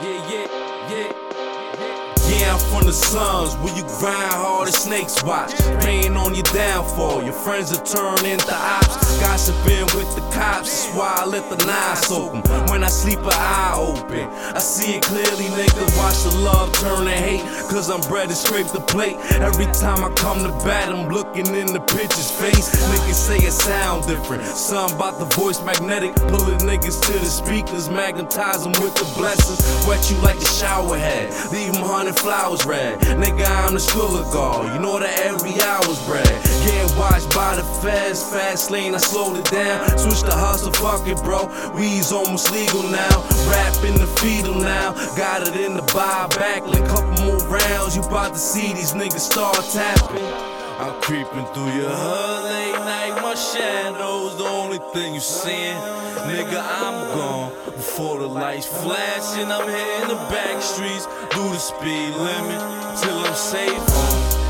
Yeah, yeah, yeah. Yeah, I'm from the slums where you grind hard as snakes watch. Praying on your downfall, your friends are turning into ops. Gossiping why I let the knives open. When I sleep, an eye open. I see it clearly, nigga. Watch the love turn to hate, cause I'm bred to scrape the plate. Every time I come to bat, I'm looking in the pitcher's face. Niggas say it sound different. Something about the voice magnetic, pulling niggas to the speakers, magnetize them with the blessings. Wet you like a shower head, leave them hundred flowers red. Nigga, I'm the school of God. You know that every hour's bread. Fast, fast lane, I slowed it down. Switch the hustle, fuck it, bro. Weed's almost legal now. Rap in the fetal now. Got it in the buy back, like couple more rounds. You about to see these niggas start tapping. I'm creeping through your hood late night. My shadow's the only thing you seeing. Nigga, I'm gone before the lights flash. And I'm hitting the back streets, do the speed limit till I'm safe home.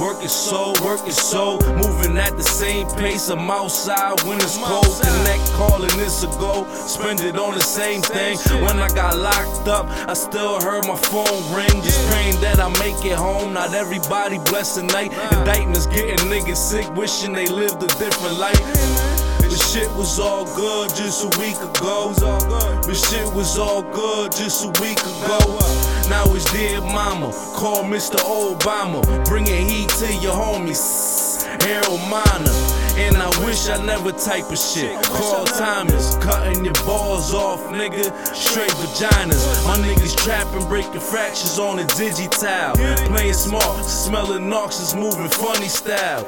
Working so, working so, moving at the same pace. I'm outside when it's cold. Connect, calling this a go. Spend it on the same thing. When I got locked up, I still heard my phone ring. Just praying that I make it home. Not everybody blessed tonight. Indictments getting niggas sick, wishing they lived a different life. Shit was all good just a week ago. But shit was all good just a week ago. Now it's dear mama, call Mr. Obama, bringing heat to your homies. Harold Miner, and I wish I never type of shit. Call Thomas, cutting your balls off, nigga. Straight vaginas. My niggas trapping, breaking fractures on the digital. Playing smart, smelling noxious, moving funny style.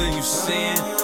everything you seeing.